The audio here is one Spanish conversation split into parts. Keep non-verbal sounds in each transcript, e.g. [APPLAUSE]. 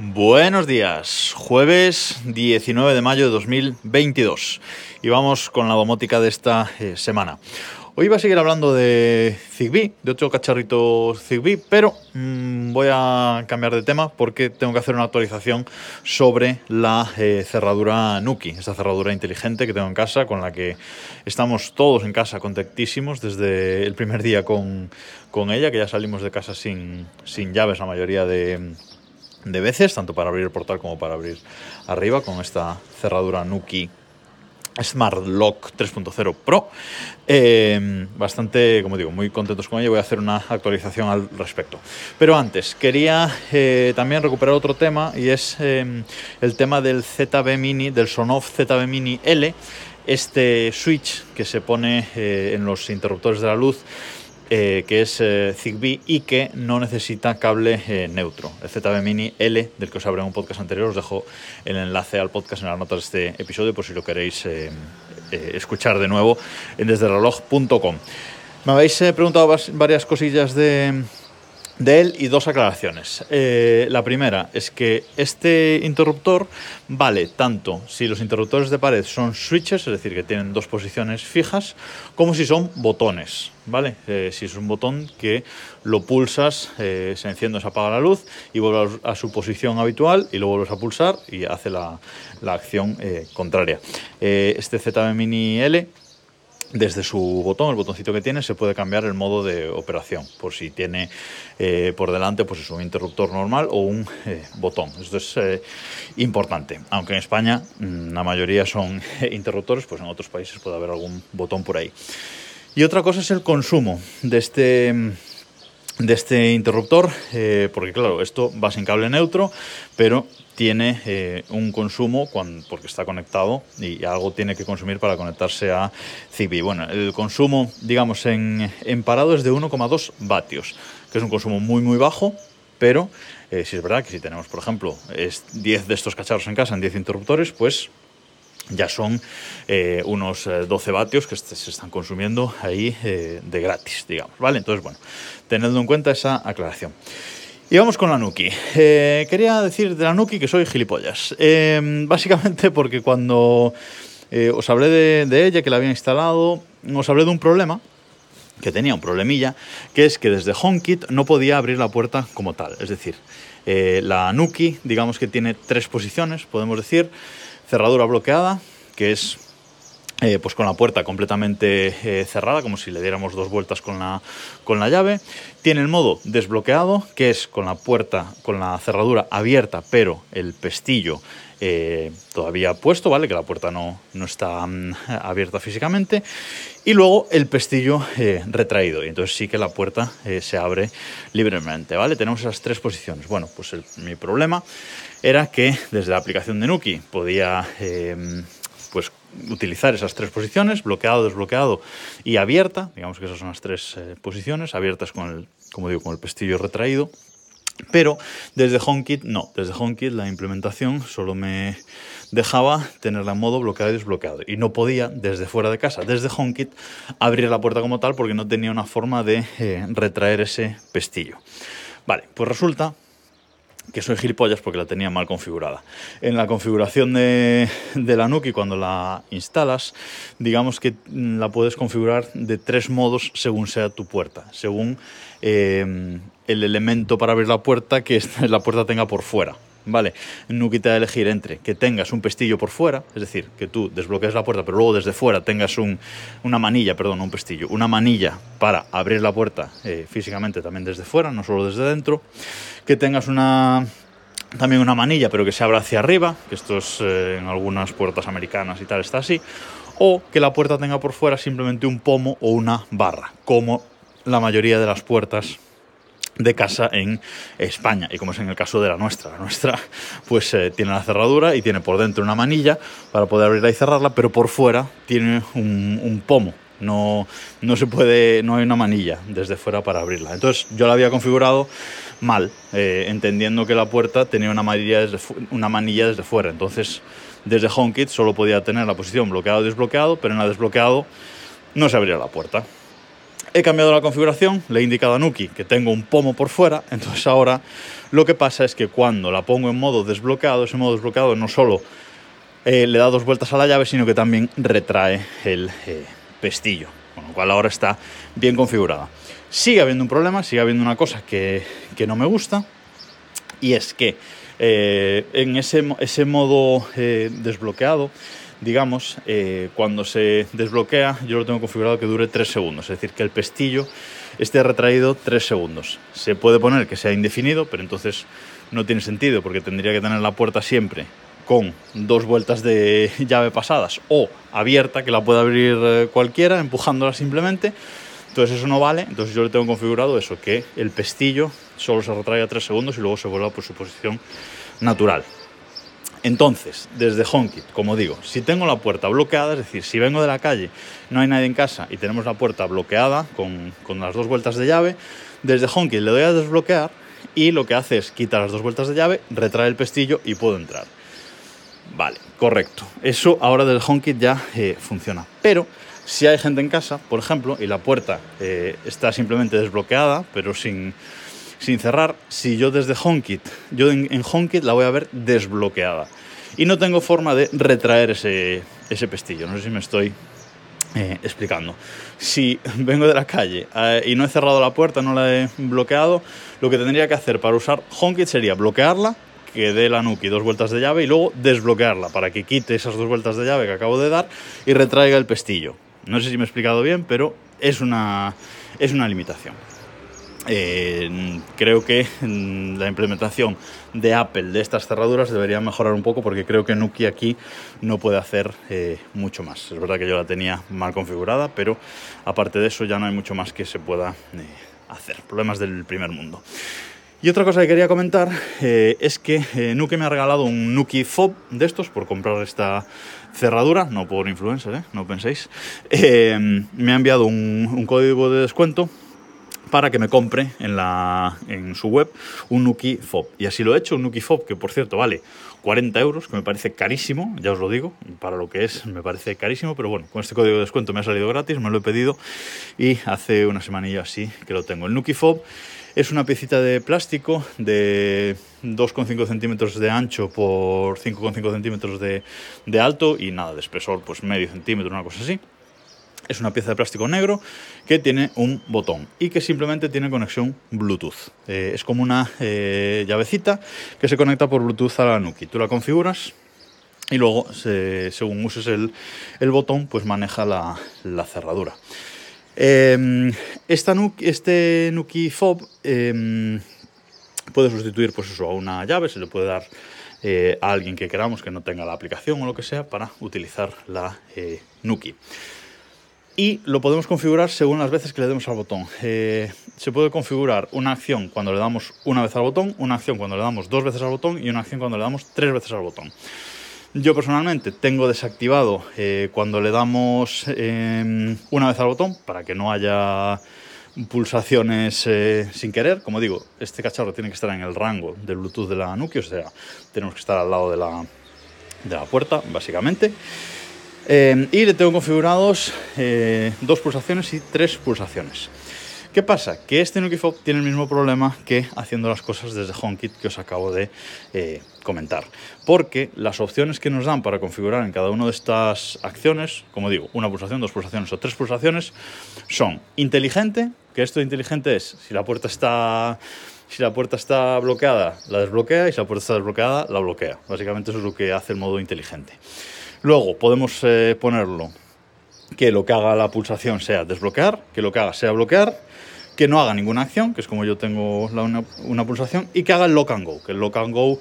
Buenos días, jueves 19 de mayo de 2022 y vamos con la domótica de esta eh, semana. Hoy voy a seguir hablando de Zigbee, de otro cacharrito Zigbee, pero mmm, voy a cambiar de tema porque tengo que hacer una actualización sobre la eh, cerradura Nuki, esta cerradura inteligente que tengo en casa, con la que estamos todos en casa contentísimos desde el primer día con, con ella, que ya salimos de casa sin, sin llaves la mayoría de de veces, tanto para abrir el portal como para abrir arriba, con esta cerradura Nuki Smart Lock 3.0 Pro. Eh, bastante, como digo, muy contentos con ella. Voy a hacer una actualización al respecto. Pero antes, quería eh, también recuperar otro tema y es eh, el tema del ZB Mini, del Sonoff ZB Mini L. Este switch que se pone en los interruptores de la luz eh, que es eh, Zigbee y que no necesita cable eh, neutro. El ZB Mini L, del que os hablé en un podcast anterior, os dejo el enlace al podcast en las notas de este episodio por si lo queréis escuchar de nuevo en desdereloj.com. Me habéis preguntado varias cosillas de, de él y dos aclaraciones. Eh, la primera es que este interruptor vale tanto si los interruptores de pared son switches, es decir, que tienen dos posiciones fijas, como si son botones, ¿vale? Eh, si es un botón que lo pulsas, eh, se enciende se apaga la luz y vuelve a, su posición habitual y lo vuelves a pulsar y hace la, la acción contraria. este ZB Mini L desde su botón, el botoncito que tiene, se puede cambiar el modo de operación, por si tiene eh, por delante pues es un interruptor normal o un eh, botón. Esto es eh, importante. Aunque en España mm, la mayoría son interruptores, pues en otros países puede haber algún botón por ahí. Y otra cosa es el consumo de este de este interruptor, porque claro, esto va sin cable neutro, pero tiene eh, un consumo cuando, porque está conectado y algo tiene que consumir para conectarse a Zigbee. Bueno, el consumo, digamos, en, en parado es de 1,2 vatios, que es un consumo muy, muy bajo, pero eh, si es verdad que si tenemos, por ejemplo, es 10 de estos cacharros en casa, en 10 interruptores, pues ya son eh, unos 12 vatios que se están consumiendo ahí de gratis, digamos, ¿vale? Entonces, bueno, teniendo en cuenta esa aclaración. Y vamos con la Nuki. Eh, quería decir de la Nuki que soy gilipollas. Eh, básicamente porque cuando eh, os hablé de, ella, que la había instalado, os hablé de un problema, que tenía un problemilla, que es que desde HomeKit no podía abrir la puerta como tal. Es decir, la Nuki, digamos que tiene tres posiciones, podemos decir, cerradura bloqueada, que es eh, pues con la puerta completamente eh, cerrada, como si le diéramos dos vueltas con la, con la llave. Tiene el modo desbloqueado, que es con la puerta, con la cerradura abierta, pero el pestillo eh, todavía puesto, ¿vale? Que la puerta no, no está mm, abierta físicamente. Y luego el pestillo retraído. Y entonces sí que la puerta se abre libremente, ¿vale? Tenemos esas tres posiciones. Bueno, pues mi problema era que desde la aplicación de Nuki podía utilizar esas tres posiciones, bloqueado, desbloqueado y abierta, digamos que esas son las tres eh, posiciones, abiertas con el, como digo, con el pestillo retraído. Pero desde HomeKit no, desde HomeKit la implementación solo me dejaba tenerla en modo bloqueado y desbloqueado. Y no podía desde fuera de casa, desde HomeKit, abrir la puerta como tal porque no tenía una forma de eh, retraer ese pestillo. Vale, pues resulta que soy gilipollas porque la tenía mal configurada. En la configuración de, la Nuki, cuando la instalas, digamos que la puedes configurar de tres modos según sea tu puerta, según eh, el elemento para abrir la puerta que [LAUGHS] la puerta tenga por fuera. ¿Vale? Nuki te va a elegir entre que tengas un pestillo por fuera, es decir, que tú desbloquees la puerta, pero luego desde fuera tengas un, una manilla, perdón, un pestillo, una manilla para abrir la puerta eh, físicamente también desde fuera, no solo desde dentro, que tengas una también una manilla, pero que se abra hacia arriba, que esto es eh, en algunas puertas americanas y tal está así, o que la puerta tenga por fuera simplemente un pomo o una barra, como la mayoría de las puertas de casa en España y como es en el caso de la nuestra. La nuestra pues eh, tiene la cerradura y tiene por dentro una manilla para poder abrirla y cerrarla, pero por fuera tiene un, pomo. No, no se puede, no hay una manilla desde fuera para abrirla. Entonces yo la había configurado mal, eh, entendiendo que la puerta tenía una manilla, desde, una manilla desde fuera. Entonces desde HomeKit solo podía tener la posición bloqueado o desbloqueado, pero en la desbloqueado no se abría la puerta. He cambiado la configuración, le he indicado a Nuki que tengo un pomo por fuera, entonces ahora lo que pasa es que cuando la pongo en modo desbloqueado, ese modo desbloqueado no solo eh, le da dos vueltas a la llave, sino que también retrae el eh, pestillo, con lo cual ahora está bien configurada. Sigue habiendo un problema, sigue habiendo una cosa que, que no me gusta, y es que eh, en ese, ese modo desbloqueado, digamos, cuando se desbloquea, yo lo tengo configurado que dure 3 segundos, es decir, que el pestillo esté retraído 3 segundos. Se puede poner que sea indefinido, pero entonces no tiene sentido porque tendría que tener la puerta siempre con dos vueltas de [LAUGHS] llave pasadas o abierta, que la puede abrir eh, cualquiera, empujándola simplemente. Entonces eso no vale, entonces yo le tengo configurado eso, que el pestillo solo se retrae a 3 segundos y luego se vuelva por su posición natural. Entonces, desde HomeKit, como digo, si tengo la puerta bloqueada, es decir, si vengo de la calle, no hay nadie en casa y tenemos la puerta bloqueada con, las dos vueltas de llave, desde HomeKit le doy a desbloquear y lo que hace es quitar las dos vueltas de llave, retrae el pestillo y puedo entrar. Vale, correcto. Eso ahora del HomeKit ya eh, funciona. Pero si hay gente en casa, por ejemplo, y la puerta eh, está simplemente desbloqueada, pero sin, sin cerrar, si yo desde HomeKit, yo en, HomeKit la voy a ver desbloqueada. Y no tengo forma de retraer ese, ese pestillo. No sé si me estoy eh, explicando. Si [LAUGHS] vengo de la calle y no he cerrado la puerta, no la he bloqueado, lo que tendría que hacer para usar HomeKit sería bloquearla que dé la Nuki dos vueltas de llave y luego desbloquearla para que quite esas dos vueltas de llave que acabo de dar y retraiga el pestillo. No sé si me he explicado bien, pero es una, es una limitación. Eh, creo que mm, la implementación de Apple de estas cerraduras debería mejorar un poco porque creo que Nuki aquí no puede hacer eh, mucho más. Es verdad que yo la tenía mal configurada, pero aparte de eso ya no hay mucho más que se pueda eh, hacer. Problemas del primer mundo. Y otra cosa que quería comentar eh, es que eh, Nuke me ha regalado un Nuki Fob de estos por comprar esta cerradura, no por influencer, ¿eh? no penséis. me ha enviado un, código de descuento para que me compre en, la, en su web un Nuki Fob. Y así lo he hecho, un Nuki Fob que por cierto vale 40 euros, que me parece carísimo, ya os lo digo, para lo que es me parece carísimo, pero bueno, con este código de descuento me ha salido gratis, me lo he pedido y hace una semanilla así que lo tengo. El Nuki Fob es una piecita de plástico de 2,5 centímetros de ancho por 5,5 centímetros de, alto y nada, de espesor pues medio centímetro, una cosa así. Es una pieza de plástico negro que tiene un botón y que simplemente tiene conexión Bluetooth. Eh, es como una eh, llavecita que se conecta por Bluetooth a la Nuki. Tú la configuras y luego, según uses el, botón, pues maneja la cerradura. Em, esta este Nuki Fob em, puede sustituir pues eso, a una llave, se le puede dar eh, a alguien que queramos que no tenga la aplicación o lo que sea para utilizar la Nuki. Y lo podemos configurar según las veces que le demos al botón. Eh, se puede configurar una acción cuando le damos una vez al botón, una acción cuando le damos dos veces al botón y una acción cuando le damos tres veces al botón. Yo personalmente tengo desactivado eh, cuando le damos em, una vez al botón para que no haya pulsaciones eh, sin querer. Como digo, este cacharro tiene que estar en el rango del Bluetooth de la Nuki, o sea, tenemos que estar al lado de la, de la puerta, básicamente. Em, y le tengo configurados eh, dos pulsaciones y tres pulsaciones. ¿Qué pasa? Que este Fob tiene el mismo problema que haciendo las cosas desde HomeKit que os acabo de eh, comentar. Porque las opciones que nos dan para configurar en cada una de estas acciones, como digo, una pulsación, dos pulsaciones o tres pulsaciones, son inteligente, que esto de inteligente es si la puerta está si la puerta está bloqueada, la desbloquea y si la puerta está desbloqueada, la bloquea. Básicamente eso es lo que hace el modo inteligente. Luego podemos eh, ponerlo que lo que haga la pulsación sea desbloquear, que lo que haga sea bloquear, que no haga ninguna acción, que es como yo tengo una, pulsación, y que haga el lock and go, que el lock and go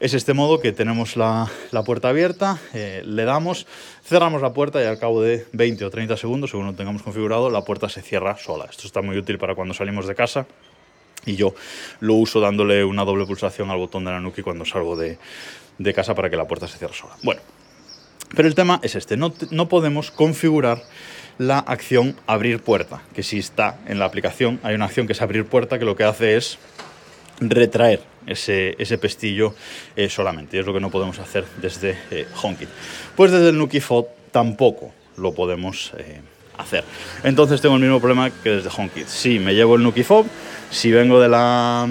es este modo que tenemos la, puerta abierta, eh, le damos, cerramos la puerta y al cabo de 20 o 30 segundos, según lo tengamos configurado, la puerta se cierra sola. Esto está muy útil para cuando salimos de casa y yo lo uso dándole una doble pulsación al botón de la Nuki cuando salgo de, de casa para que la puerta se cierre sola. Bueno, pero el tema es este, no, podemos configurar la acción abrir puerta, que si está en la aplicación hay una acción que es abrir puerta que lo que hace es retraer ese, ese pestillo eh, solamente, y es lo que no podemos hacer desde eh, HomeKit. Pues desde el Nuki tampoco lo podemos eh, hacer. Entonces tengo el mismo problema que desde HomeKit. Si me llevo el Nuki si vengo de la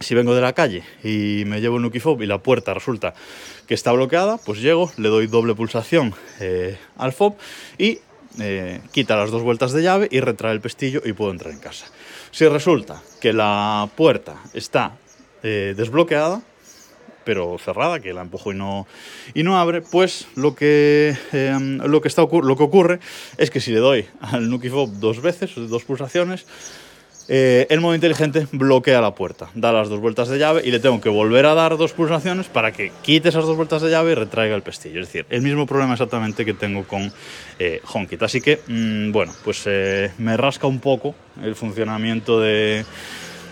si vengo de la calle y me llevo el Nuki Fob y la puerta resulta que está bloqueada, pues llego, le doy doble pulsación eh, al fob y eh, quita las dos vueltas de llave y retrae el pestillo y puedo entrar en casa. Si resulta que la puerta está eh, desbloqueada, pero cerrada, que la empujo y no, y no abre, pues lo que, em, lo, que está, lo que ocurre es que si le doy al Nuki Fob dos veces, dos pulsaciones, eh, el modo inteligente bloquea la puerta, da las dos vueltas de llave y le tengo que volver a dar dos pulsaciones para que quite esas dos vueltas de llave y retraiga el pestillo. Es decir, el mismo problema exactamente que tengo con eh, HomeKit. Así que, mm, bueno, pues eh, me rasca un poco el funcionamiento de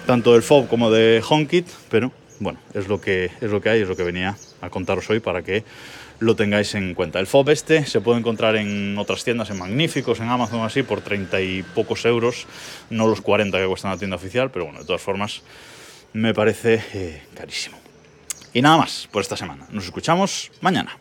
tanto del FOB como de HomeKit, pero bueno, es lo que, es lo que hay, es lo que venía a contaros hoy para que lo tengáis en cuenta. El FOB este se puede encontrar en otras tiendas, en Magníficos, en Amazon, así, por 30 y pocos euros, no los 40 que cuesta en la tienda oficial, pero bueno, de todas formas, me parece eh, carísimo. Y nada más por esta semana. Nos escuchamos mañana.